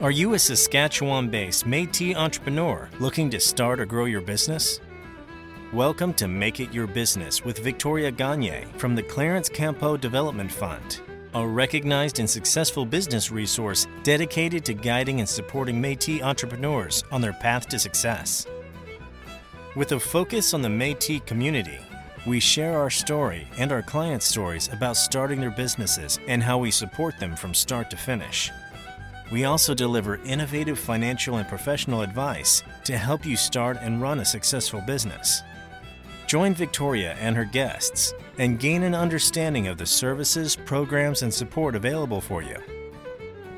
Are you a Saskatchewan based Metis entrepreneur looking to start or grow your business? Welcome to Make It Your Business with Victoria Gagne from the Clarence Campeau Development Fund, a recognized and successful business resource dedicated to guiding and supporting Metis entrepreneurs on their path to success. With a focus on the Metis community, we share our story and our clients' stories about starting their businesses and how we support them from start to finish. We also deliver innovative financial and professional advice to help you start and run a successful business. Join Victoria and her guests and gain an understanding of the services, programs, and support available for you.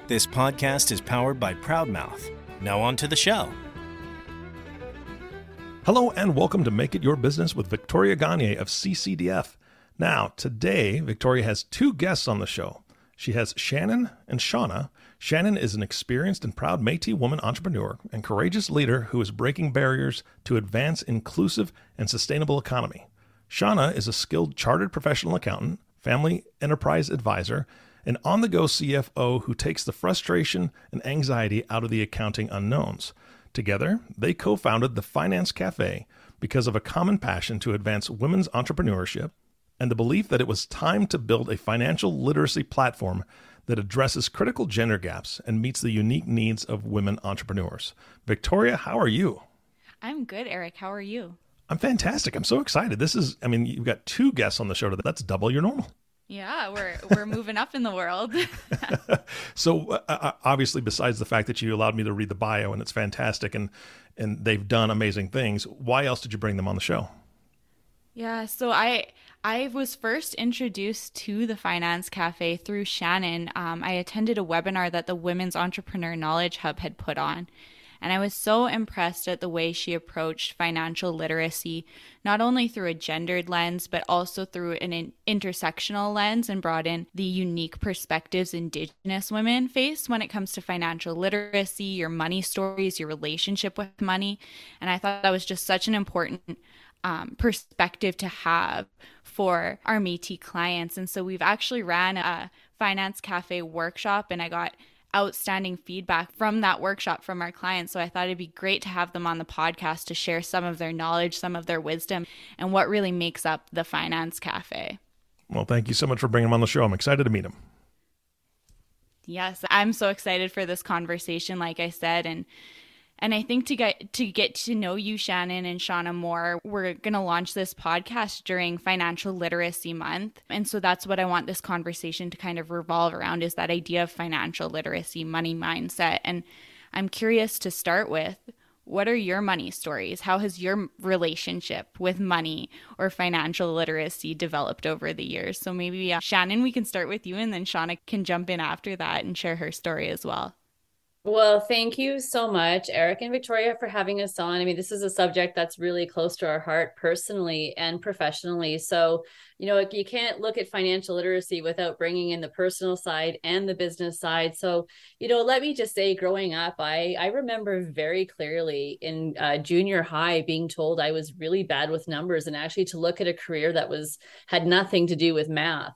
This podcast is powered by Proudmouth. Now, on to the show. Hello, and welcome to Make It Your Business with Victoria Gagne of CCDF. Now, today, Victoria has two guests on the show. She has Shannon and Shauna, Shannon is an experienced and proud Metis woman entrepreneur and courageous leader who is breaking barriers to advance inclusive and sustainable economy. Shauna is a skilled chartered professional accountant, family enterprise advisor, and on the go CFO who takes the frustration and anxiety out of the accounting unknowns. Together, they co founded the Finance Cafe because of a common passion to advance women's entrepreneurship and the belief that it was time to build a financial literacy platform that addresses critical gender gaps and meets the unique needs of women entrepreneurs. Victoria, how are you? I'm good, Eric. How are you? I'm fantastic. I'm so excited. This is, I mean, you've got two guests on the show today. That's double your normal. Yeah, we're we're moving up in the world. so uh, uh, obviously, besides the fact that you allowed me to read the bio and it's fantastic, and and they've done amazing things, why else did you bring them on the show? Yeah, so I I was first introduced to the Finance Cafe through Shannon. Um, I attended a webinar that the Women's Entrepreneur Knowledge Hub had put on. And I was so impressed at the way she approached financial literacy, not only through a gendered lens, but also through an in- intersectional lens and brought in the unique perspectives Indigenous women face when it comes to financial literacy, your money stories, your relationship with money. And I thought that was just such an important um, perspective to have for our Metis clients. And so we've actually ran a finance cafe workshop and I got outstanding feedback from that workshop from our clients. So I thought it'd be great to have them on the podcast to share some of their knowledge, some of their wisdom, and what really makes up the finance cafe. Well, thank you so much for bringing them on the show. I'm excited to meet them. Yes, I'm so excited for this conversation, like I said. And and I think to get to get to know you, Shannon and Shauna more, we're gonna launch this podcast during Financial Literacy Month. And so that's what I want this conversation to kind of revolve around is that idea of financial literacy, money mindset. And I'm curious to start with what are your money stories? How has your relationship with money or financial literacy developed over the years? So maybe uh, Shannon, we can start with you, and then Shauna can jump in after that and share her story as well. Well, thank you so much, Eric and Victoria, for having us on. I mean, this is a subject that's really close to our heart personally and professionally. So, you know, you can't look at financial literacy without bringing in the personal side and the business side. So, you know, let me just say, growing up, I I remember very clearly in uh, junior high being told I was really bad with numbers and actually to look at a career that was had nothing to do with math.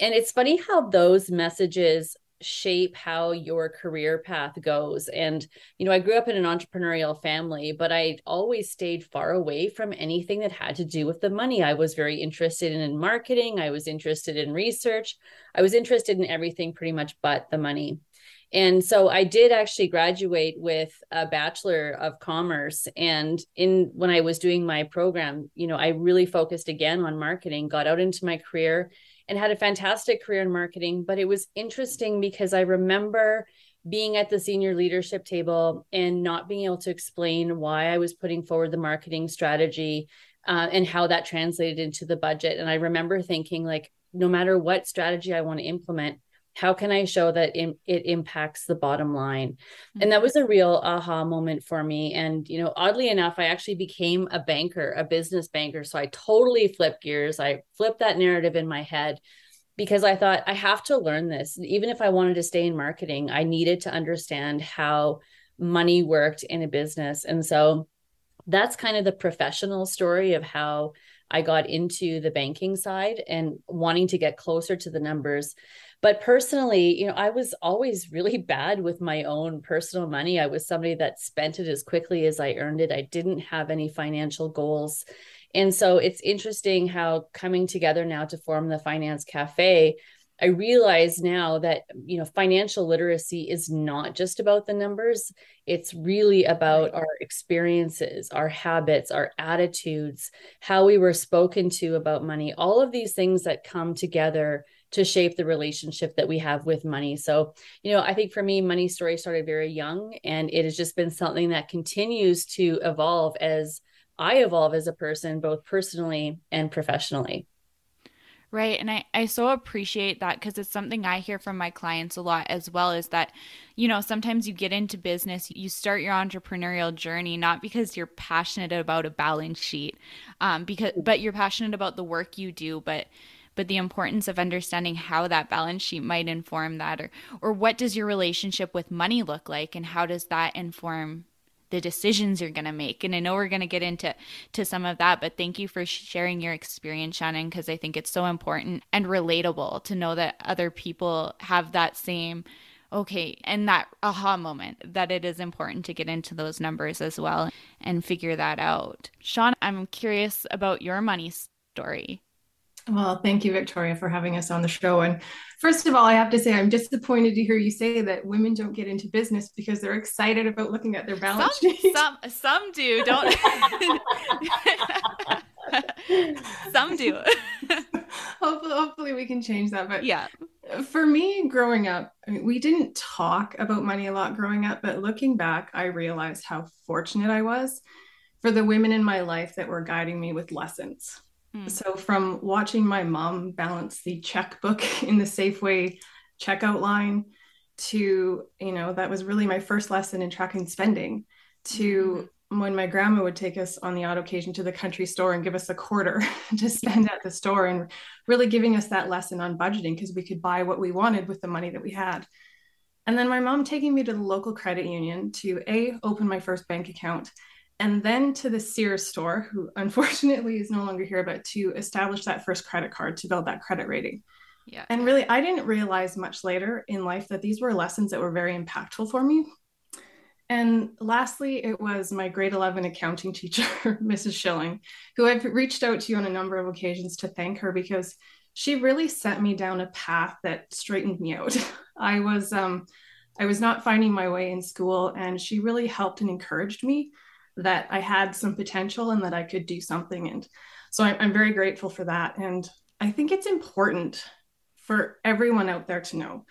And it's funny how those messages shape how your career path goes. And you know i grew up in an entrepreneurial family but i always stayed far away from anything that had to do with the money. I was very interested in, in marketing. I was interested in research. I was interested in everything pretty much but the money. And so i did actually graduate with a bachelor of commerce. And in when i was doing my program you know i really focused again on marketing got out into my career and had a fantastic career in marketing. But it was interesting because I remember being at the senior leadership table and not being able to explain why I was putting forward the marketing strategy uh, and how that translated into the budget. And I remember thinking, like, no matter what strategy I want to implement, how can i show that it, it impacts the bottom line? Mm-hmm. and that was a real aha moment for me. And you know oddly enough i actually became a banker a business banker. So i totally flipped gears. I flipped that narrative in my head because i thought i have to learn this. Even if i wanted to stay in marketing i needed to understand how money worked in a business. And so that's kind of the professional story of how I got into the banking side and wanting to get closer to the numbers. But personally you know i was always really bad with my own personal money. I was somebody that spent it as quickly as i earned it. I didn't have any financial goals. And so it's interesting how coming together now to form the finance cafe I realize now that you know financial literacy is not just about the numbers. It's really about our experiences our habits our attitudes how we were spoken to about money all of these things that come together to shape the relationship that we have with money so you know I think for me money story started very young and it has just been something that continues to evolve as I evolve as a person both personally and professionally Right. And I, I so appreciate that because it's something I hear from my clients a lot as well is that, you know, sometimes you get into business, you start your entrepreneurial journey, not because you're passionate about a balance sheet, um, because, but you're passionate about the work you do, but, but the importance of understanding how that balance sheet might inform that or, or what does your relationship with money look like and how does that inform the decisions you're going to make? And i know we're going to get into to some of that but thank you for sharing your experience shannon because i think it's so important and relatable to know that other people have that same okay and that aha moment that it is important to get into those numbers as well and figure that out. Shauna i'm curious about your money story well, thank you, Victoria, for having us on the show. And first of all, I have to say, I'm disappointed to hear you say that women don't get into business because they're excited about looking at their balance some, sheet. Some, some do, don't. some do. hopefully, hopefully, we can change that. But yeah, for me, growing up, I mean, we didn't talk about money a lot growing up. But looking back, I realized how fortunate I was for the women in my life that were guiding me with lessons Hmm. So, from watching my mom balance the checkbook in the Safeway checkout line to, you know, that was really my first lesson in tracking spending, to mm-hmm. when my grandma would take us on the odd occasion to the country store and give us a quarter to spend at the store and really giving us that lesson on budgeting because we could buy what we wanted with the money that we had. And then my mom taking me to the local credit union to A, open my first bank account and then to the Sears store, who unfortunately is no longer here, but to establish that first credit card to build that credit rating. Yeah. And really, I didn't realize much later in life that these were lessons that were very impactful for me. And lastly, it was my grade 11 accounting teacher, Mrs. Schilling, who I've reached out to on a number of occasions to thank her because she really sent me down a path that straightened me out. I was um, I was not finding my way in school, and she really helped and encouraged me that I had some potential and that I could do something. And so I'm, I'm very grateful for that. And I think it's important for everyone out there to know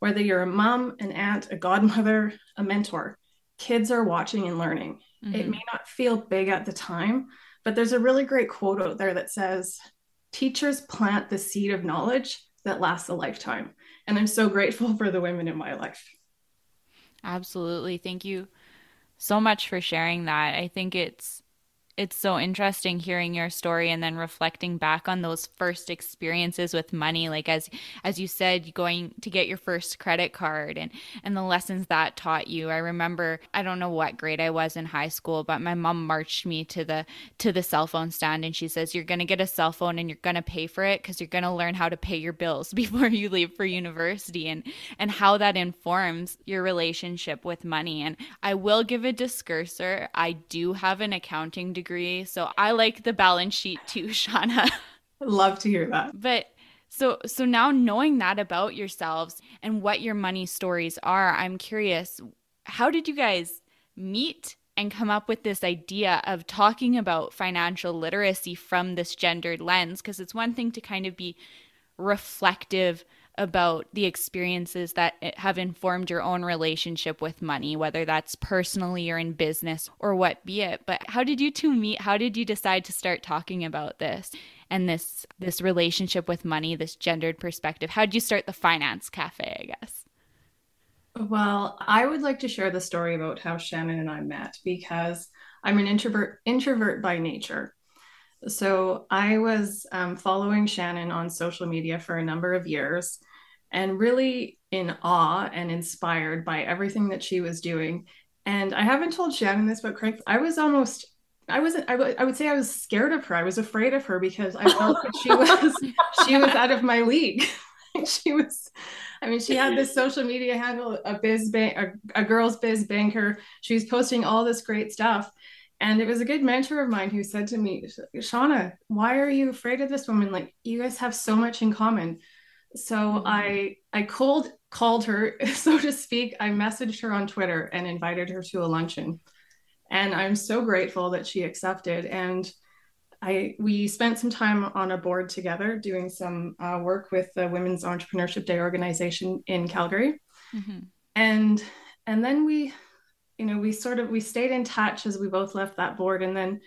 whether you're a mom, an aunt, a godmother, a mentor, kids are watching and learning. Mm-hmm. It may not feel big at the time, but there's a really great quote out there that says, Teachers plant the seed of knowledge that lasts a lifetime. And I'm so grateful for the women in my life. Absolutely. Thank you so much for sharing that. I think it's it's so interesting hearing your story and then reflecting back on those first experiences with money like as as you said going to get your first credit card and and the lessons that taught you. I remember i don't know what grade i was in high school but my mom marched me to the to the cell phone stand and she says you're going to get a cell phone and you're going to pay for it cuz you're going to learn how to pay your bills before you leave for university. And and how that informs your relationship with money. And i will give a discursor i do have an accounting degree degree. So I like the balance sheet too, Shauna. Love to hear that. But so so now knowing that about yourselves and what your money stories are, I'm curious, how did you guys meet and come up with this idea of talking about financial literacy from this gendered lens because it's one thing to kind of be reflective about the experiences that have informed your own relationship with money, whether that's personally or in business or what be it. But how did you two meet? How did you decide to start talking about this and this this relationship with money, this gendered perspective? How did you start the finance cafe, I guess? Well, I would like to share the story about how Shannon and I met because I'm an introvert introvert by nature. So I was um, following Shannon on social media for a number of years and really in awe and inspired by everything that she was doing. And I haven't told Shannon this, but Craig, I was almost, I wasn't, I, w- I would say I was scared of her. I was afraid of her because I felt that she was, she was out of my league. she was, I mean, she had this social media handle, a biz bank, a, a girl's biz banker. She was posting all this great stuff. And it was a good mentor of mine who said to me, Shauna, why are you afraid of this woman? Like you guys have so much in common. So mm-hmm. I I called called her, so to speak. I messaged her on Twitter and invited her to a luncheon. And I'm so grateful that she accepted. And I we spent some time on a board together doing some uh, work with the Women's Entrepreneurship Day organization in Calgary, mm-hmm. and and then we, you know, we sort of we stayed in touch as we both left that board, and then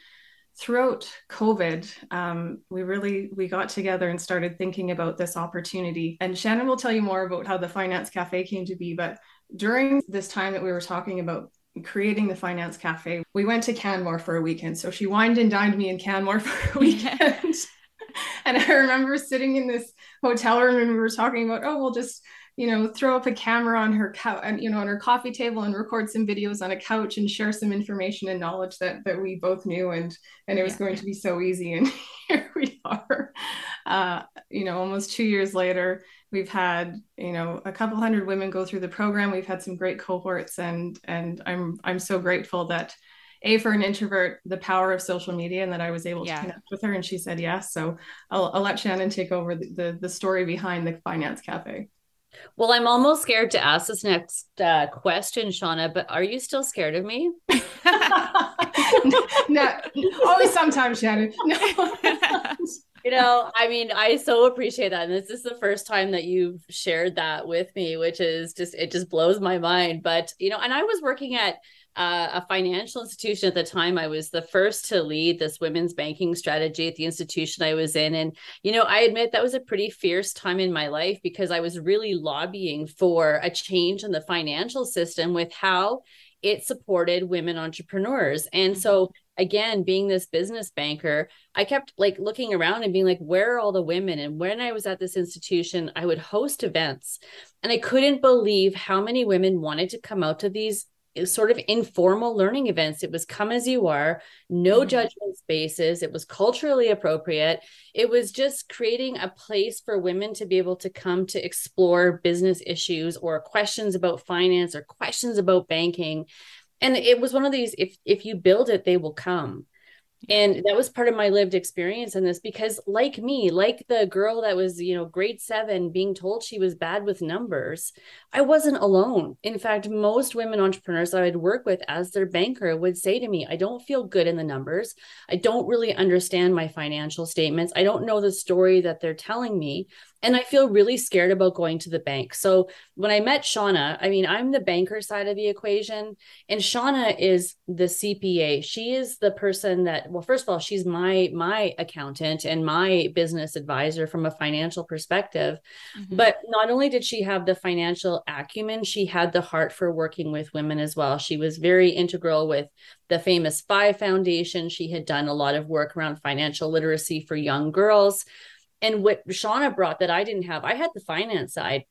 throughout COVID, um, we really we got together and started thinking about this opportunity. And Shannon will tell you more about how the Finance Cafe came to be, but during this time that we were talking about creating the finance cafe we went to canmore for a weekend so she wined and dined me in canmore for a weekend and i remember sitting in this hotel room and we were talking about oh we'll just you know throw up a camera on her couch and you know on her coffee table and record some videos on a couch and share some information and knowledge that that we both knew and and it was yeah. going to be so easy and here we are uh, you know almost two years later we've had you know a couple hundred women go through the program we've had some great cohorts and and i'm i'm so grateful that a for an introvert the power of social media and that i was able yeah. to connect with her and she said yes so i'll, I'll let shannon take over the, the, the story behind the finance cafe well i'm almost scared to ask this next uh, question shauna but are you still scared of me no, always sometimes shannon no you know, I mean, I so appreciate that. And this is the first time that you've shared that with me, which is just, it just blows my mind. But, you know, and I was working at uh, a financial institution at the time. I was the first to lead this women's banking strategy at the institution I was in. And, you know, I admit that was a pretty fierce time in my life because I was really lobbying for a change in the financial system with how it supported women entrepreneurs. And so again being this business banker i kept like looking around and being like where are all the women and when i was at this institution i would host events and i couldn't believe how many women wanted to come out to these sort of informal learning events. It was come as you are, no mm-hmm. judgment spaces. It was culturally appropriate. It was just creating a place for women to be able to come to explore business issues or questions about finance or questions about banking and it was one of these if if you build it they will come and that was part of my lived experience in this because like me like the girl that was you know grade 7 being told she was bad with numbers i wasn't alone. In fact most women entrepreneurs that i'd work with as their banker would say to me i don't feel good in the numbers. I don't really understand my financial statements. I don't know the story that they're telling me and I feel really scared about going to the bank. So when I met Shauna, I mean, I'm the banker side of the equation, and Shauna is the CPA. She is the person that, well, first of all, she's my my accountant and my business advisor from a financial perspective. Mm-hmm. But not only did she have the financial acumen, she had the heart for working with women as well. She was very integral with the famous Five Foundation. She had done a lot of work around financial literacy for young girls. And what Shauna brought that I didn't have, I had the finance side,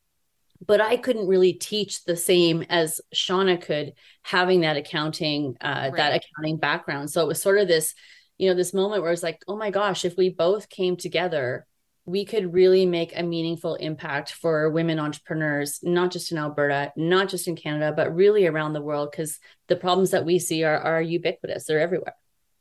but I couldn't really teach the same as Shauna could, having that accounting, uh, right. that accounting background. So it was sort of this, you know, this moment where it's like, oh my gosh, if we both came together, we could really make a meaningful impact for women entrepreneurs, not just in Alberta, not just in Canada, but really around the world, because the problems that we see are, are ubiquitous, they're everywhere.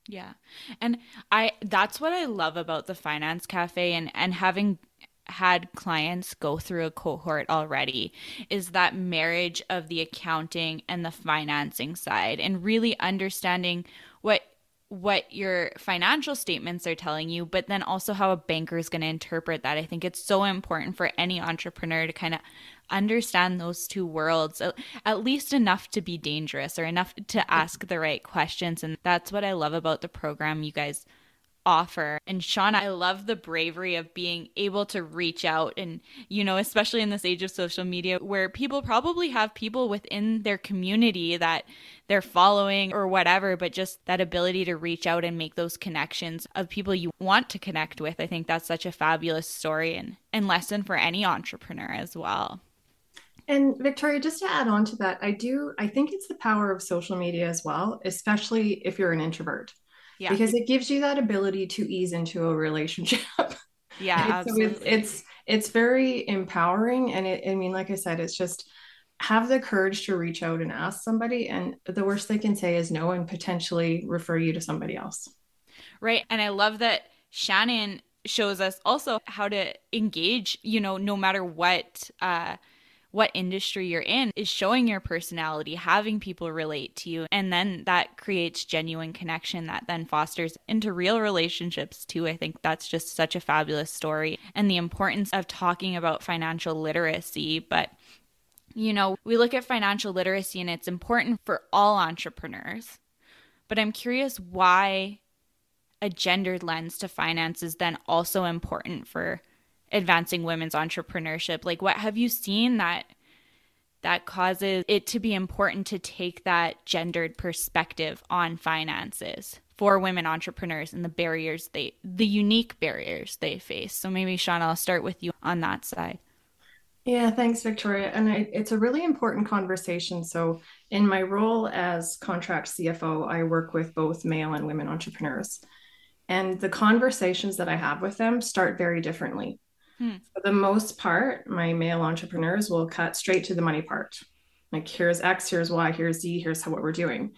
Yeah. And I that's what I love about the finance cafe and and having had clients go through a cohort already is that marriage of the accounting and the financing side and really understanding what what your financial statements are telling you, but then also how a banker is going to interpret that. I think it's so important for any entrepreneur to kind of understand those two worlds at least enough to be dangerous or enough to ask the right questions. And that's what I love about the program you guys offer. And Shauna, I love the bravery of being able to reach out and, you know, especially in this age of social media where people probably have people within their community that they're following or whatever, but just that ability to reach out and make those connections of people you want to connect with. I think that's such a fabulous story and, and lesson for any entrepreneur as well. And Victoria, just to add on to that, I do, I think it's the power of social media as well, especially if you're an introvert yeah. because it gives you that ability to ease into a relationship. Yeah so it's, it's it's very empowering. And it i mean like i said it's just have the courage to reach out and ask somebody. And the worst they can say is no and potentially refer you to somebody else. Right. And i love that shannon shows us also how to engage you know no matter what uh what industry you're in is showing your personality, having people relate to you. And then that creates genuine connection that then fosters into real relationships too. I think that's just such a fabulous story and the importance of talking about financial literacy. But, you know, we look at financial literacy and it's important for all entrepreneurs. But I'm curious why a gendered lens to finance is then also important for advancing women's entrepreneurship like what have you seen that that causes it to be important to take that gendered perspective on finances for women entrepreneurs and the barriers they the unique barriers they face so maybe Shauna I'll start with you on that side yeah, thanks, Victoria. And I, it's a really important conversation. So, in my role as contract CFO, I work with both male and women entrepreneurs. And the conversations that I have with them start very differently. Hmm. For the most part, my male entrepreneurs will cut straight to the money part. Like, here's X, here's Y, here's Z, here's how, what we're doing.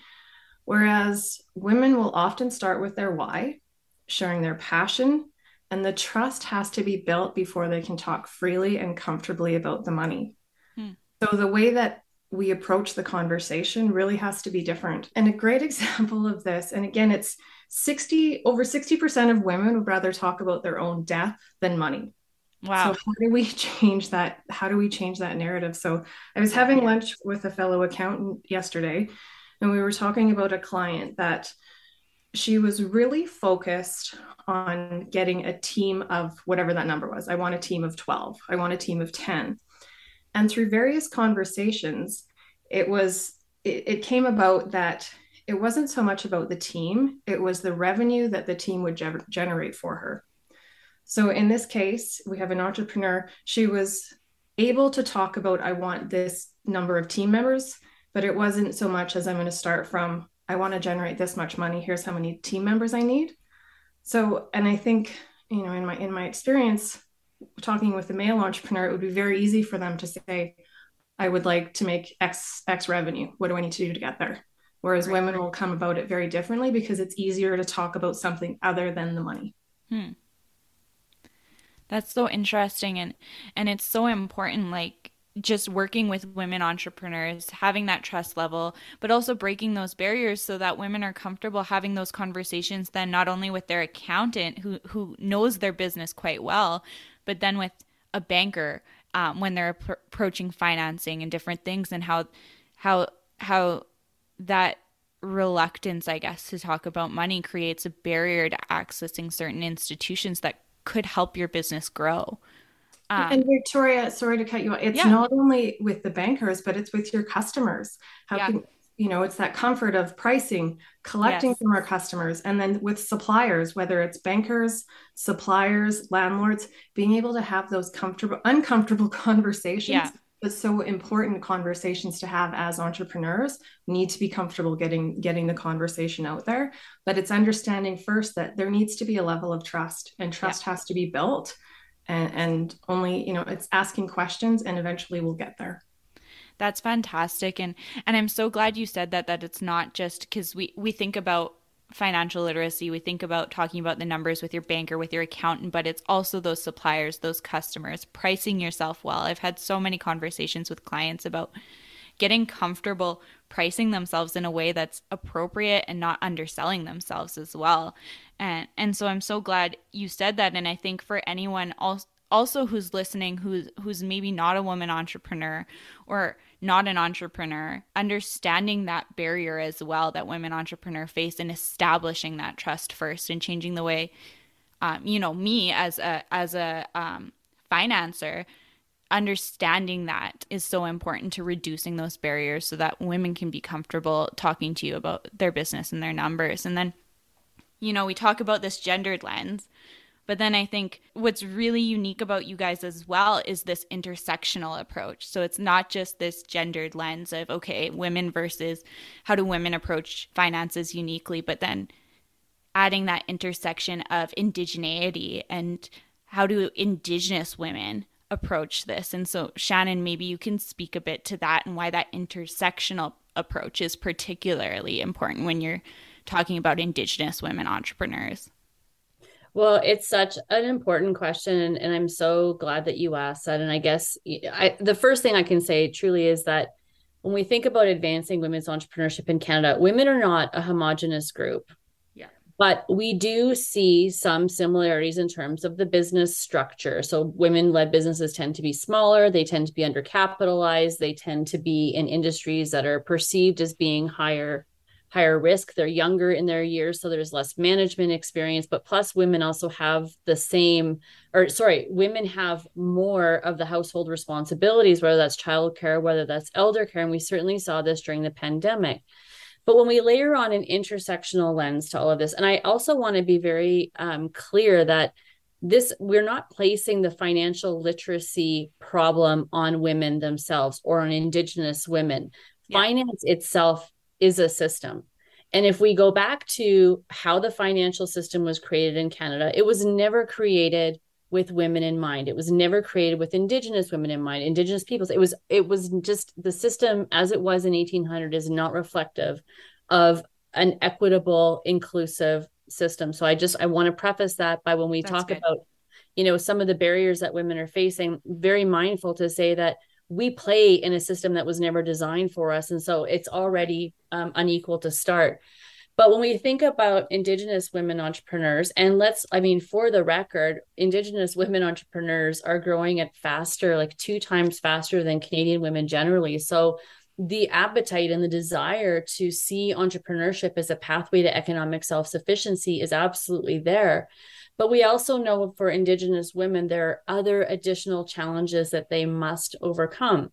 Whereas women will often start with their why, sharing their passion, and the trust has to be built before they can talk freely and comfortably about the money. Hmm. So, the way that we approach the conversation really has to be different. And a great example of this, and again, it's 60 over 60% of women would rather talk about their own death than money. Wow. So how do we change that? How do we change that narrative? So I was having lunch with a fellow accountant yesterday, and we were talking about a client that she was really focused on getting a team of whatever that number was. I want a team of 12. I want a team of 10. And through various conversations, it was it, it came about that it wasn't so much about the team, it was the revenue that the team would ge- generate for her. So in this case, we have an entrepreneur. She was able to talk about, I want this number of team members, but it wasn't so much as I'm going to start from, I want to generate this much money. Here's how many team members I need. So, and I think, you know, in my in my experience, talking with a male entrepreneur, it would be very easy for them to say, I would like to make X X revenue. What do I need to do to get there? Whereas right. women will come about it very differently because it's easier to talk about something other than the money. Hmm. That's so interesting and and it's so important like just working with women entrepreneurs, having that trust level, but also breaking those barriers so that women are comfortable having those conversations then not only with their accountant who who knows their business quite well, but then with a banker um, when they're ap- approaching financing and different things and how how how that reluctance, I guess, to talk about money creates a barrier to accessing certain institutions that could help your business grow. Um, and Victoria, sorry to cut you off. It's yeah. not only with the bankers, but it's with your customers. How yeah. can you know it's that comfort of pricing, collecting yes. from our customers, and then with suppliers, whether it's bankers, suppliers, landlords, being able to have those comfortable, uncomfortable conversations. Yeah. But so important conversations to have as entrepreneurs. We need to be comfortable getting getting the conversation out there. But it's understanding first that there needs to be a level of trust, and trust yeah. has to be built and, and only you know it's asking questions and eventually we'll get there that's fantastic and and i'm so glad you said that that it's not just because we we think about financial literacy we think about talking about the numbers with your banker with your accountant but it's also those suppliers those customers pricing yourself well. I've had so many conversations with clients about getting comfortable pricing themselves in a way that's appropriate and not underselling themselves as well. And and so i'm so glad you said that. And i think for anyone also also who's listening who's who's maybe not a woman entrepreneur or not an entrepreneur understanding that barrier as well that women entrepreneur face and establishing that trust first and changing the way um, you know me as a as a um, financer understanding that is so important to reducing those barriers so that women can be comfortable talking to you about their business and their numbers. And then you know, we talk about this gendered lens, but then I think what's really unique about you guys as well is this intersectional approach. So it's not just this gendered lens of, okay, women versus how do women approach finances uniquely, but then adding that intersection of indigeneity and how do indigenous women approach this? And so Shannon, maybe you can speak a bit to that and why that intersectional approach is particularly important when you're talking about indigenous women entrepreneurs. Well, it's such an important question, and, and, I'm so glad that you asked that. And I guess I, the first thing I can say truly is that when we think about advancing women's entrepreneurship in Canada, women are not a homogenous group. Yeah. But we do see some similarities in terms of the business structure. So, women led businesses tend to be smaller, they tend to be undercapitalized, they tend to be in industries that are perceived as being higher higher risk. They're younger in their years, so there's less management experience. But plus, women also have the same, or sorry, women have more of the household responsibilities, whether that's childcare, whether that's elder care. And we certainly saw this during the pandemic. But when we layer on an intersectional lens to all of this, and I also want to be very um, clear that this we're not placing the financial literacy problem on women themselves or on indigenous women yeah. finance itself is a system. And if we go back to how the financial system was created in Canada, it was never created with women in mind. It was never created with indigenous women in mind, indigenous peoples. It was it was just the system as it was in 1800 is not reflective of an equitable, inclusive system. So I just I want to preface that by when we That's talk good. about you know some of the barriers that women are facing, very mindful to say that we play in a system that was never designed for us and so it's already um, unequal to start. But when we think about indigenous women entrepreneurs and let's i mean for the record indigenous women entrepreneurs are growing at faster like two times faster than canadian women generally. So the appetite and the desire to see entrepreneurship as a pathway to economic self-sufficiency is absolutely there but we also know for Indigenous women, there are other additional challenges that they must overcome.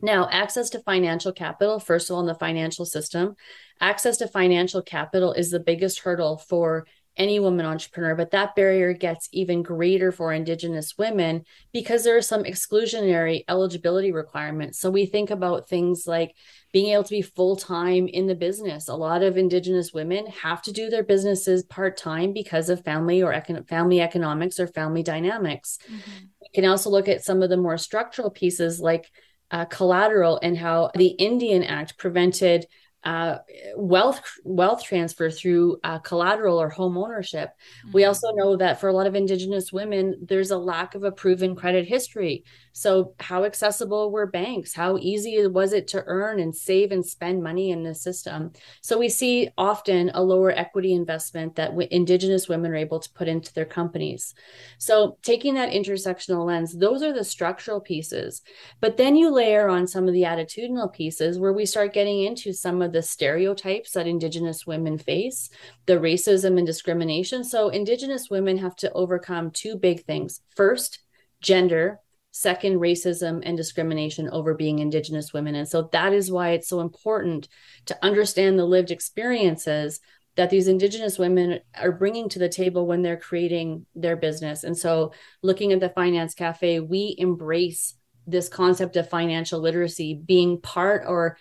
Now, access to financial capital, first of all, in the financial system, access to financial capital is the biggest hurdle for any woman entrepreneur, but that barrier gets even greater for Indigenous women because there are some exclusionary eligibility requirements. So we think about things like being able to be full time in the business. A lot of Indigenous women have to do their businesses part time because of family or econ- family economics or family dynamics. Mm-hmm. We can also look at some of the more structural pieces like uh, collateral and how the Indian Act prevented uh, wealth wealth transfer through uh, collateral or home ownership. Mm-hmm. We also know that for a lot of Indigenous women, there's a lack of a proven credit history. So, how accessible were banks? How easy was it to earn and save and spend money in the system? So, we see often a lower equity investment that w- Indigenous women are able to put into their companies. So, taking that intersectional lens, those are the structural pieces. But then you layer on some of the attitudinal pieces where we start getting into some of the stereotypes that Indigenous women face, the racism and discrimination. So, Indigenous women have to overcome two big things. First, gender second racism and discrimination over being indigenous women and so that is why it's so important to understand the lived experiences that these indigenous women are bringing to the table when they're creating their business and so looking at the finance cafe we embrace this concept of financial literacy being part or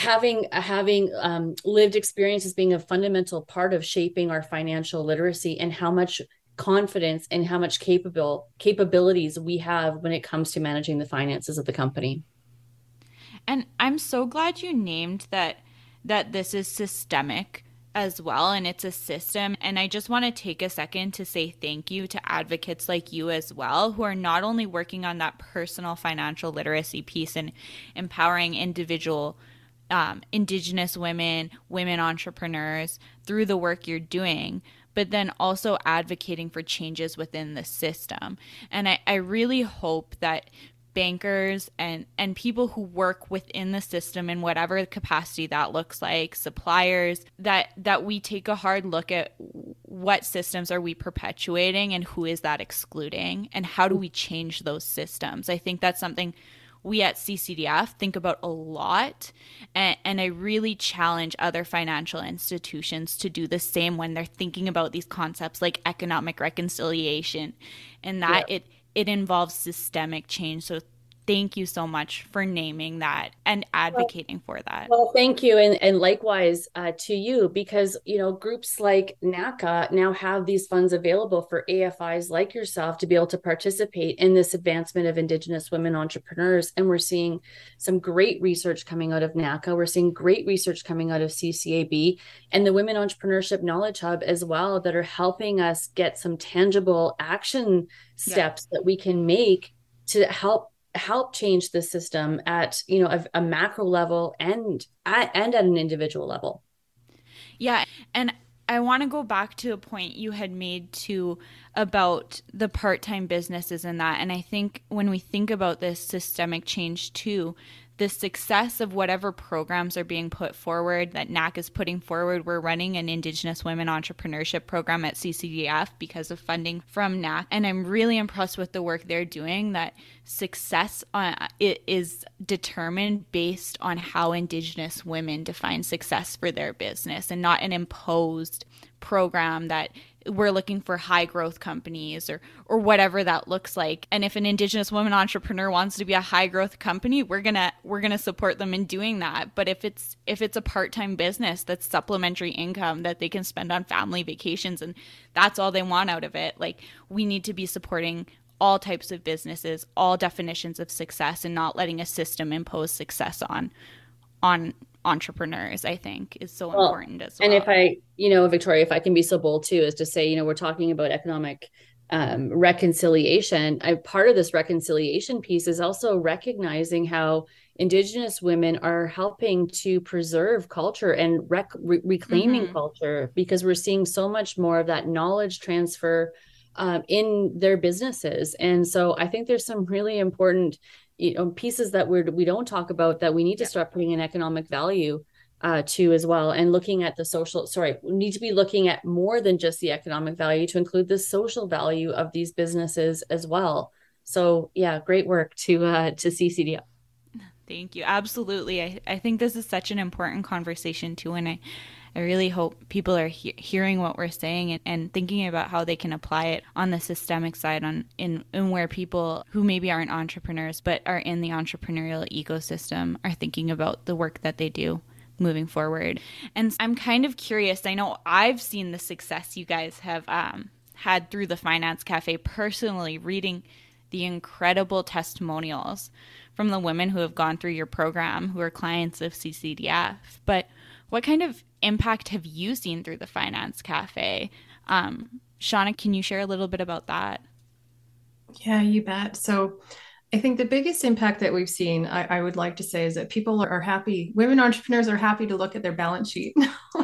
having having um, lived experiences being a fundamental part of shaping our financial literacy and how much confidence and how much capable capabilities we have when it comes to managing the finances of the company. And I'm so glad you named that that this is systemic as well and it's a system and I just want to take a second to say thank you to advocates like you as well who are not only working on that personal financial literacy piece and empowering individual um, indigenous women women entrepreneurs through the work you're doing but then also advocating for changes within the system. And I, I really hope that bankers and and people who work within the system in whatever capacity that looks like suppliers that that we take a hard look at what systems are we perpetuating and who is that excluding and how do we change those systems i think that's something we at CCDF think about a lot. And, and, I really challenge other financial institutions to do the same when they're thinking about these concepts like economic reconciliation and that yeah. it, it involves systemic change. So thank you so much for naming that and advocating well, for that. Well, thank you. And, and likewise uh, to you, because, you know, groups like NACCA now have these funds available for AFIs like yourself to be able to participate in this advancement of Indigenous women entrepreneurs. And we're seeing some great research coming out of NACCA. We're seeing great research coming out of CCAB and the Women Entrepreneurship Knowledge Hub as well that are helping us get some tangible action steps yeah. that we can make to help help change the system at you know a, a macro level and at, and at an individual level. Yeah and i want to go back to a point you had made to about the part-time businesses and that and i think when we think about this systemic change too the success of whatever programs are being put forward that NAC is putting forward. We're running an Indigenous Women Entrepreneurship Program at CCDF because of funding from NAC. And I'm really impressed with the work they're doing, that success uh, it is determined based on how Indigenous women define success for their business and not an imposed program that we're looking for high growth companies or or whatever that looks like. And if an indigenous woman entrepreneur wants to be a high growth company we're going to we're going to support them in doing that. But if it's if it's a part-time business that's supplementary income that they can spend on family vacations and that's all they want out of it like we need to be supporting all types of businesses all definitions of success and not letting a system impose success on on entrepreneurs i think is so well, important as well and if i you know victoria if i can be so bold too is to say you know we're talking about economic um, reconciliation I, part of this reconciliation piece is also recognizing how indigenous women are helping to preserve culture and rec- re- reclaiming mm-hmm. culture because we're seeing so much more of that knowledge transfer um, in their businesses. And so i think there's some really important you know pieces that we're we don't talk about that we need to start putting an economic value uh, to as well and looking at the social sorry we need to be looking at more than just the economic value to include the social value of these businesses as well. So yeah great work to uh to ccdf thank you. Absolutely. I, I think this is such an important conversation too and i I really hope people are he- hearing what we're saying and, and, thinking about how they can apply it on the systemic side on in, in where people who maybe aren't entrepreneurs but are in the entrepreneurial ecosystem are thinking about the work that they do moving forward. And I'm kind of curious. I know I've seen the success you guys have um, had through the Finance Cafe personally, reading the incredible testimonials from the women who have gone through your program who are clients of CCDF. But what kind of impact have you seen through the Finance Cafe? Um, Shauna, can you share a little bit about that? Yeah, you bet. So, I think the biggest impact that we've seen, I, I, would like to say, is that people are happy. Women entrepreneurs are happy to look at their balance sheet.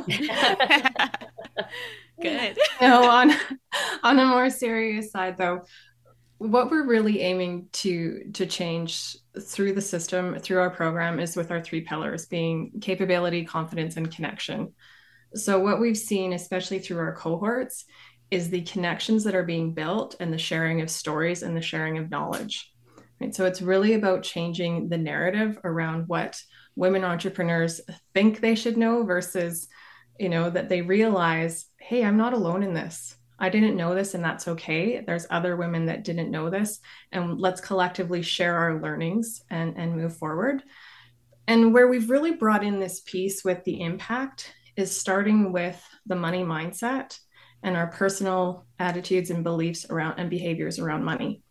Good. you know, on on a more serious side, though, what we're really aiming to to change through the system, through our program, is with our three pillars, being capability, confidence, and connection. So, what we've seen, especially through our cohorts, is the connections that are being built and the sharing of stories and the sharing of knowledge Right? So it's really about changing the narrative around what women entrepreneurs think they should know versus, you know, that they realize, hey, I'm not alone in this. I didn't know this, and that's okay. There's other women that didn't know this, and let's collectively share our learnings and, and move forward. And where we've really brought in this piece with the impact is starting with the money mindset and our personal attitudes and beliefs around and behaviors around money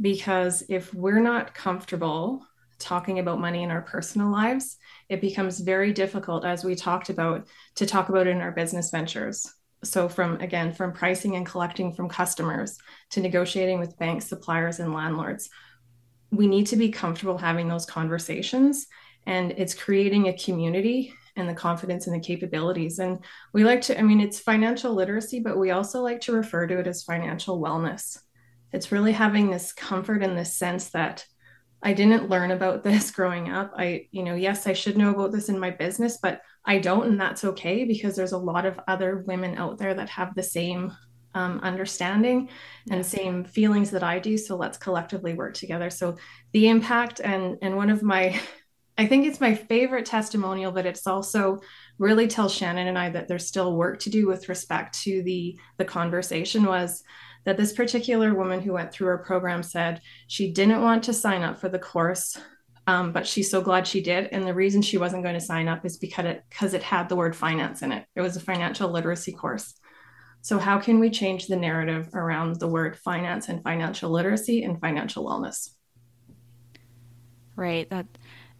because if we're not comfortable talking about money in our personal lives, it becomes very difficult, as we talked about, to talk about it in our business ventures. So, from again, from pricing and collecting from customers to negotiating with banks, suppliers, and landlords, we need to be comfortable having those conversations. And it's creating a community and the confidence and the capabilities. And we like to, I mean, it's financial literacy, but we also like to refer to it as financial wellness it's really having this comfort and this sense that I didn't learn about this growing up. I, you know, yes, I should know about this in my business, but I don't, and that's okay because there's a lot of other women out there that have the same um, understanding and same feelings that I do. So let's collectively work together. So the impact and and one of my, I think it's my favorite testimonial, but it's also really tells Shannon and I that there's still work to do with respect to the the conversation was that this particular woman who went through her program said she didn't want to sign up for the course, um, but she's so glad she did. And the reason she wasn't going to sign up is because it because it had the word finance in it. It was a financial literacy course. So how can we change the narrative around the word finance and financial literacy and financial wellness? Right. That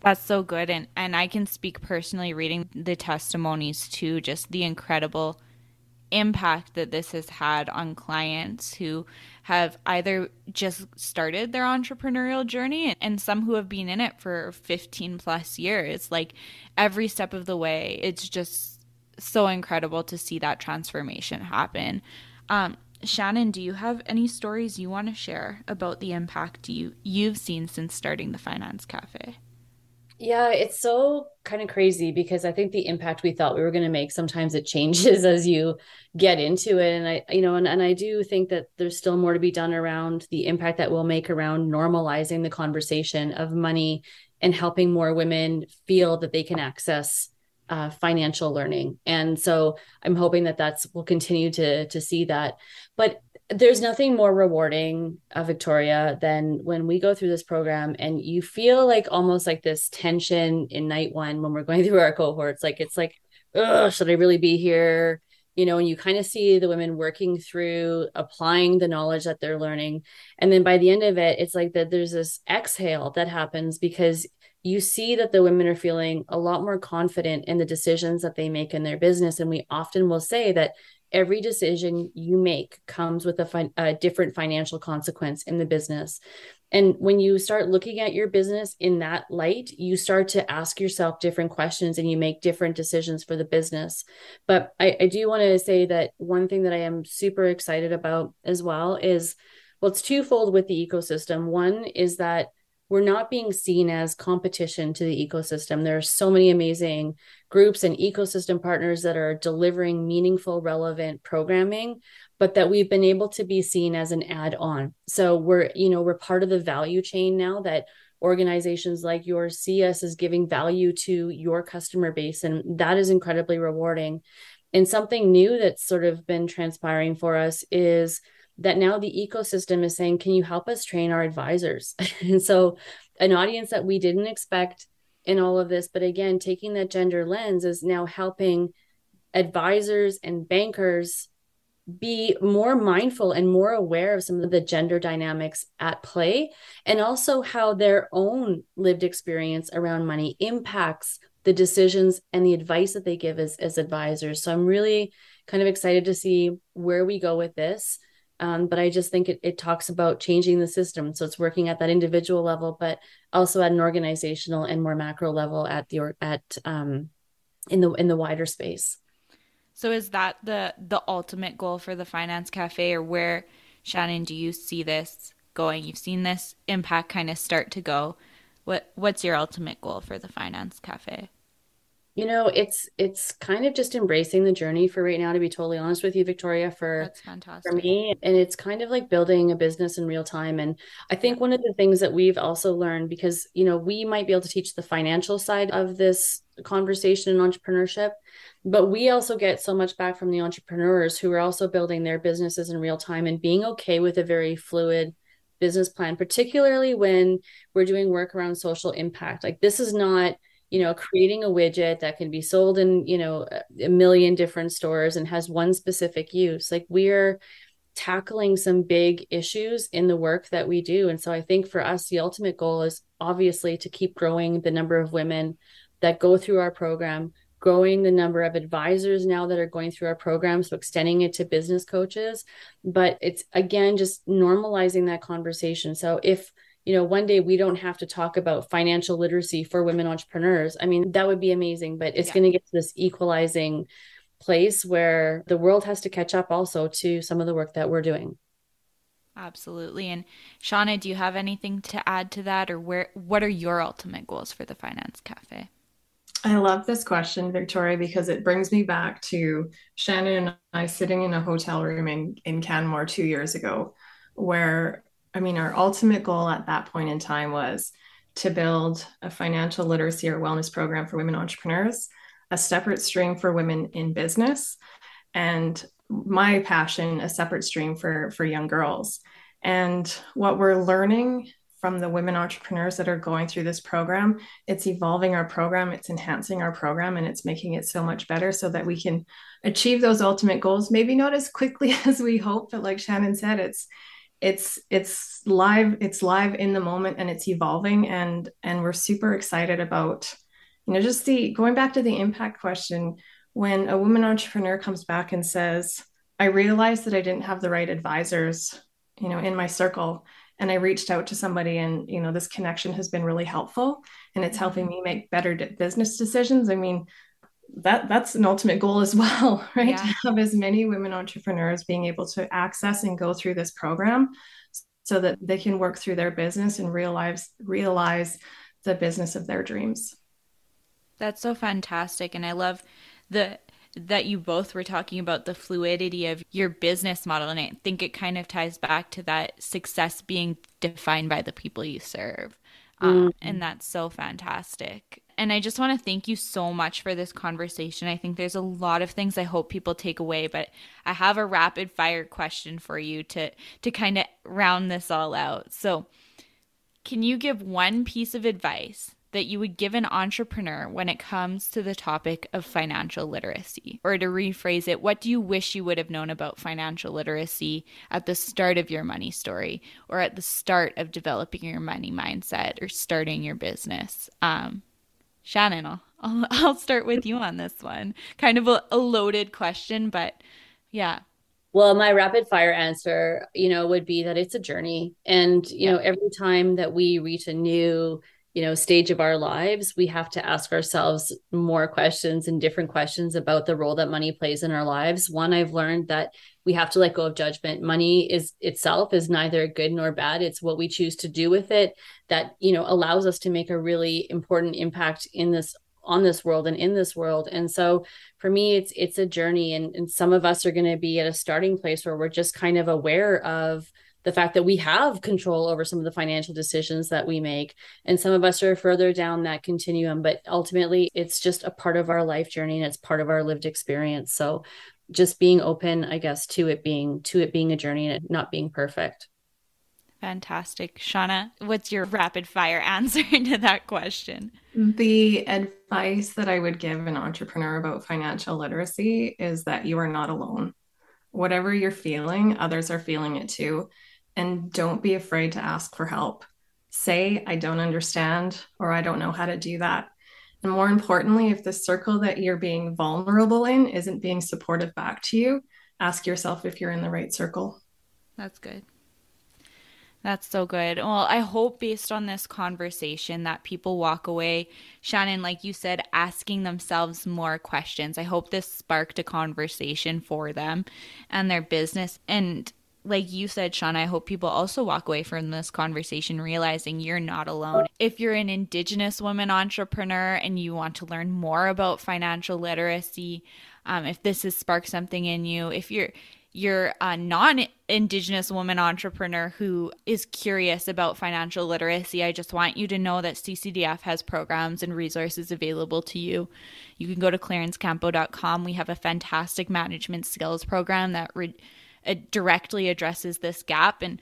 that's so good and and I can speak personally reading the testimonies too just the incredible impact that this has had on clients who have either just started their entrepreneurial journey and some who have been in it for 15 plus years like every step of the way it's just so incredible to see that transformation happen um, Shannon, do you have any stories you want to share about the impact you you've seen since starting the Finance Cafe? Yeah, it's so kind of crazy because I think the impact we thought we were going to make sometimes it changes as you get into it. And I, you know, and, and I do think that there's still more to be done around the impact that we'll make around normalizing the conversation of money and helping more women feel that they can access uh, financial learning. And so I'm hoping that that's we'll continue to to see that. But there's nothing more rewarding, uh, Victoria, than when we go through this program and you feel like almost like this tension in night one when we're going through our cohorts. Like it's like, oh, should I really be here? You know, and you kind of see the women working through applying the knowledge that they're learning. And then by the end of it, it's like that there's this exhale that happens because you see that the women are feeling a lot more confident in the decisions that they make in their business. And we often will say that every decision you make comes with a, a, different financial consequence in the business. And when you start looking at your business in that light, you start to ask yourself different questions and you make different decisions for the business. But I, I do want to say that one thing that I am super excited about as well is well, it's twofold with the ecosystem. One is that we're not being seen as competition to the ecosystem. There are so many amazing groups and ecosystem partners that are delivering meaningful, relevant programming, but that we've been able to be seen as an add on. So we're, you know, we're part of the value chain now that organizations like yours see us as giving value to your customer base. And that is incredibly rewarding. And something new that's sort of been transpiring for us is that now the ecosystem is saying, can you help us train our advisors? and so, an audience that we didn't expect in all of this, but again, taking that gender lens is now helping advisors and bankers be more mindful and more aware of some of the gender dynamics at play and also how their own lived experience around money impacts the decisions and the advice that they give as, as advisors. So I'm really kind of excited to see where we go with this. Um, but I just think it, it talks about changing the system. So it's working at that individual level, but also at an organizational and more macro level at the at um, in the in the wider space. So is that the the ultimate goal for the Finance Cafe, or where Shannon do you see this going? You've seen this impact kind of start to go. What what's your ultimate goal for the Finance Cafe? You know it's it's kind of just embracing the journey for right now to be totally honest with you victoria for for me and it's kind of like building a business in real time and i think one of the things that we've also learned because you know we might be able to teach the financial side of this conversation in entrepreneurship but we also get so much back from the entrepreneurs who are also building their businesses in real time and being okay with a very fluid business plan particularly when we're doing work around social impact. Like this is not you know creating a widget that can be sold in you know a million different stores and has one specific use. Like we're tackling some big issues in the work that we do. And so i think for us the ultimate goal is obviously to keep growing the number of women that go through our program growing the number of advisors now that are going through our program so extending it to business coaches. But it's again just normalizing that conversation. So if you know, one day we don't have to talk about financial literacy for women entrepreneurs. I mean, that would be amazing, but it's yeah. going to get to this equalizing place where the world has to catch up also to some of the work that we're doing. Absolutely. And Shauna, do you have anything to add to that or where what are your ultimate goals for the Finance Cafe? I love this question, Victoria, because it brings me back to Shannon and I sitting in a hotel room in, in Canmore two years ago, where I mean, our ultimate goal at that point in time was to build a financial literacy or wellness program for women entrepreneurs, a separate stream for women in business, and my passion a separate stream for for young girls. And what we're learning from the women entrepreneurs that are going through this program. It's evolving our program, it's enhancing our program, and it's making it so much better so that we can achieve those ultimate goals. Maybe not as quickly as we hope, but like Shannon said, it's it's it's live it's live in the moment and it's evolving and and we're super excited about you know just the going back to the impact question when a woman entrepreneur comes back and says i realized that i didn't have the right advisors you know in my circle and i reached out to somebody and you know this connection has been really helpful and it's helping mm-hmm. me make better business decisions. I mean that that's an ultimate goal as well right yeah. to have as many women entrepreneurs being able to access and go through this program so that they can work through their business and realize realize the business of their dreams that's so fantastic and i love the that you both were talking about the fluidity of your business model. And I think it kind of ties back to that success being defined by the people you serve. Um, mm. and that's so fantastic. And I just want to thank you so much for this conversation. I think there's a lot of things I hope people take away, but I have a rapid fire question for you to to kind of round this all out. So, can you give one piece of advice that you would give an entrepreneur when it comes to the topic of financial literacy? Or to rephrase it, what do you wish you would have known about financial literacy at the start of your money story or at the start of developing your money mindset or starting your business? Um, Shannon, I'll, I'll, I'll start with you on this one. Kind of a, a loaded question, but yeah. Well, my rapid fire answer, you know, would be that it's a journey. And, you yeah. know, every time that we reach a new you know stage of our lives we have to ask ourselves more questions and different questions about the role that money plays in our lives. One i've learned that we have to let go of judgment. Money is itself is neither good nor bad. It's what we choose to do with it that you know allows us to make a really important impact in this on this world and in this world. And so for me it's it's a journey. And, and some of us are going to be at a starting place where we're just kind of aware of the fact that we have control over some of the financial decisions that we make. And some of us are further down that continuum, but ultimately it's just a part of our life journey and it's part of our lived experience. So just being open, I guess, to it being to it being a journey and it not being perfect. Fantastic. Shauna, what's your rapid fire answer to that question? The advice that I would give an entrepreneur about financial literacy is that you are not alone. Whatever you're feeling, others are feeling it too and don't be afraid to ask for help. Say, I don't understand, or I don't know how to do that. And more importantly, if the circle that you're being vulnerable in isn't being supportive back to you, ask yourself if you're in the right circle. That's good. That's so good. Well, I hope based on this conversation that people walk away, Shannon, like you said, asking themselves more questions. I hope this sparked a conversation for them and their business. And like you said, Sean, I hope people also walk away from this conversation realizing you're not alone. If you're an Indigenous woman entrepreneur and you want to learn more about financial literacy, um, if this has sparked something in you, if you're you're a uh, non-indigenous woman entrepreneur who is curious about financial literacy i just want you to know that ccdf has programs and resources available to you. You can go to clarencecampeau.com we have a fantastic management skills program that re- uh, directly addresses this gap. And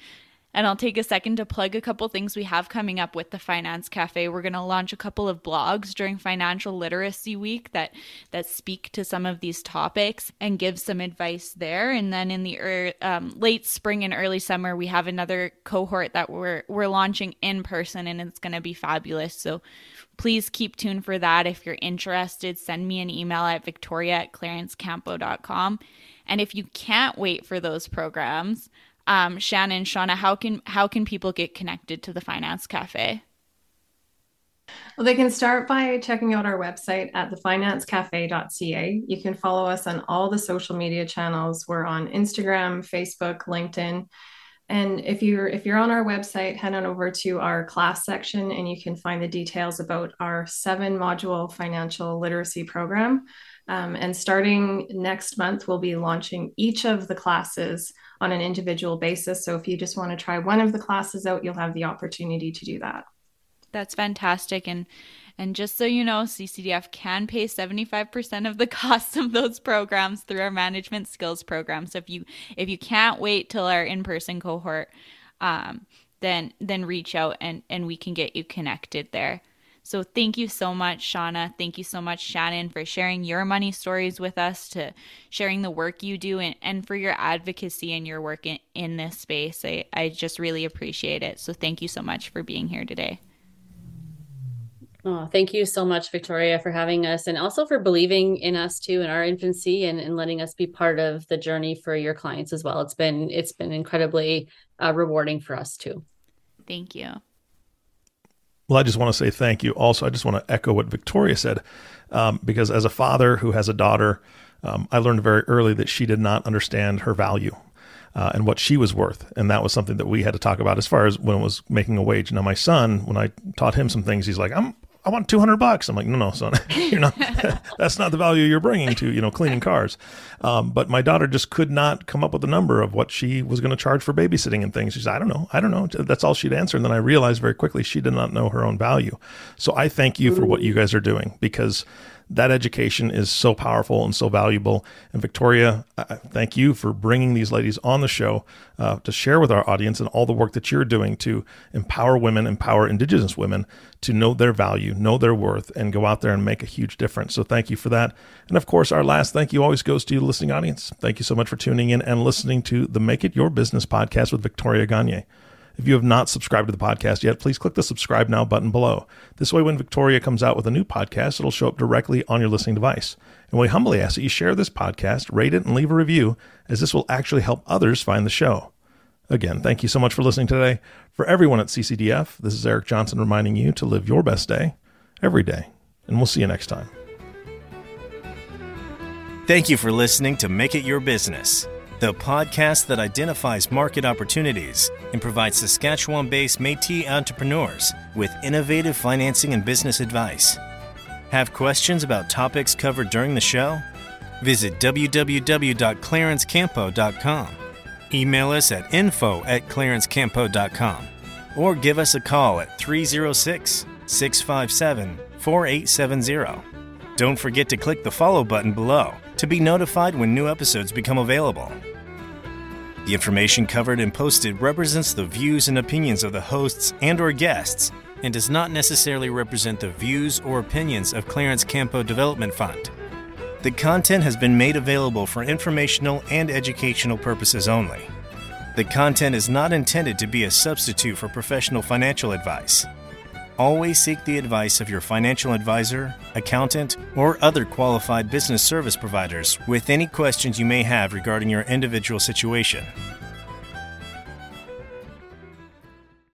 and I'll take a second to plug a couple things we have coming up with the Finance Cafe. We're going to launch a couple of blogs during Financial Literacy Week that that speak to some of these topics and give some advice there. And then in the er, um, late spring and early summer, we have another cohort that we're we're launching in person, and it's going to be fabulous. So please keep tuned for that. If you're interested, send me an email at victoria at clarencecampeau.com. And if you can't wait for those programs, um, Shannon, Shauna, how can how can people get connected to the Finance Cafe? Well, they can start by checking out our website at thefinancecafe.ca. You can follow us on all the social media channels. We're on Instagram, Facebook, LinkedIn. And if you're if you're on our website, head on over to our class section and you can find the details about our seven module financial literacy program. Um, and starting next month, we'll be launching each of the classes on an individual basis. So if you just want to try one of the classes out, you'll have the opportunity to do that. That's fantastic. And And just so you know, CCDF can pay 75% of the cost of those programs through our management skills program. So if you if you can't wait till our in-person cohort, um, then then reach out and and we can get you connected there. So thank you so much, Shauna. Thank you so much, Shannon, for sharing your money stories with us, to sharing the work you do, and, and for your advocacy and your work in, in this space. I, I just really appreciate it. So thank you so much for being here today. Oh, thank you so much, Victoria, for having us and also for believing in us too in our infancy and, and letting us be part of the journey for your clients as well. It's been it's been incredibly uh, rewarding for us too. Thank you. Well, I just want to say thank you. Also, I just want to echo what Victoria said, um, because as a father who has a daughter, um, I learned very early that she did not understand her value. Uh, and what she was worth. And that was something that we had to talk about as far as when it was making a wage. Now, my son, when I taught him some things, he's like, I'm, I want 200 bucks. I'm like, no, no, son, you're not, that's not the value you're bringing to, you know, cleaning cars. Um, but my daughter just could not come up with a number of what she was going to charge for babysitting and things. She's, I don't know. I don't know. That's all she'd answer. And then I realized very quickly she did not know her own value. So I thank you for what you guys are doing because that education is so powerful and so valuable. And Victoria, I thank you for bringing these ladies on the show uh, to share with our audience and all the work that you're doing to empower women, empower Indigenous women to know their value, know their worth, and go out there and make a huge difference. So thank you for that. And of course, our last thank you always goes to you, listening audience. Thank you so much for tuning in and listening to the Make It Your Business podcast with Victoria Gagné. If you have not subscribed to the podcast yet, please click the subscribe now button below. This way, when Victoria comes out with a new podcast, it'll show up directly on your listening device. And we humbly ask that you share this podcast, rate it, and leave a review, as this will actually help others find the show. Again, thank you so much for listening today. For everyone at CCDF, this is Eric Johnson reminding you to live your best day every day. And we'll see you next time. Thank you for listening to Make It Your Business the podcast that identifies market opportunities and provides Saskatchewan based Metis entrepreneurs with innovative financing and business advice. Have questions about topics covered during the show? Visit www.clarencecampeau.com. Email us at info at clarencecampeau.com or give us a call at 306 657 4870. Don't forget to click the follow button below to be notified when new episodes become available. The information covered and posted represents the views and opinions of the hosts and or guests and does not necessarily represent the views or opinions of Clarence Campeau Development Fund. The content has been made available for informational and educational purposes only. The content is not intended to be a substitute for professional financial advice. Always seek the advice of your financial advisor, accountant, or other qualified business service providers with any questions you may have regarding your individual situation.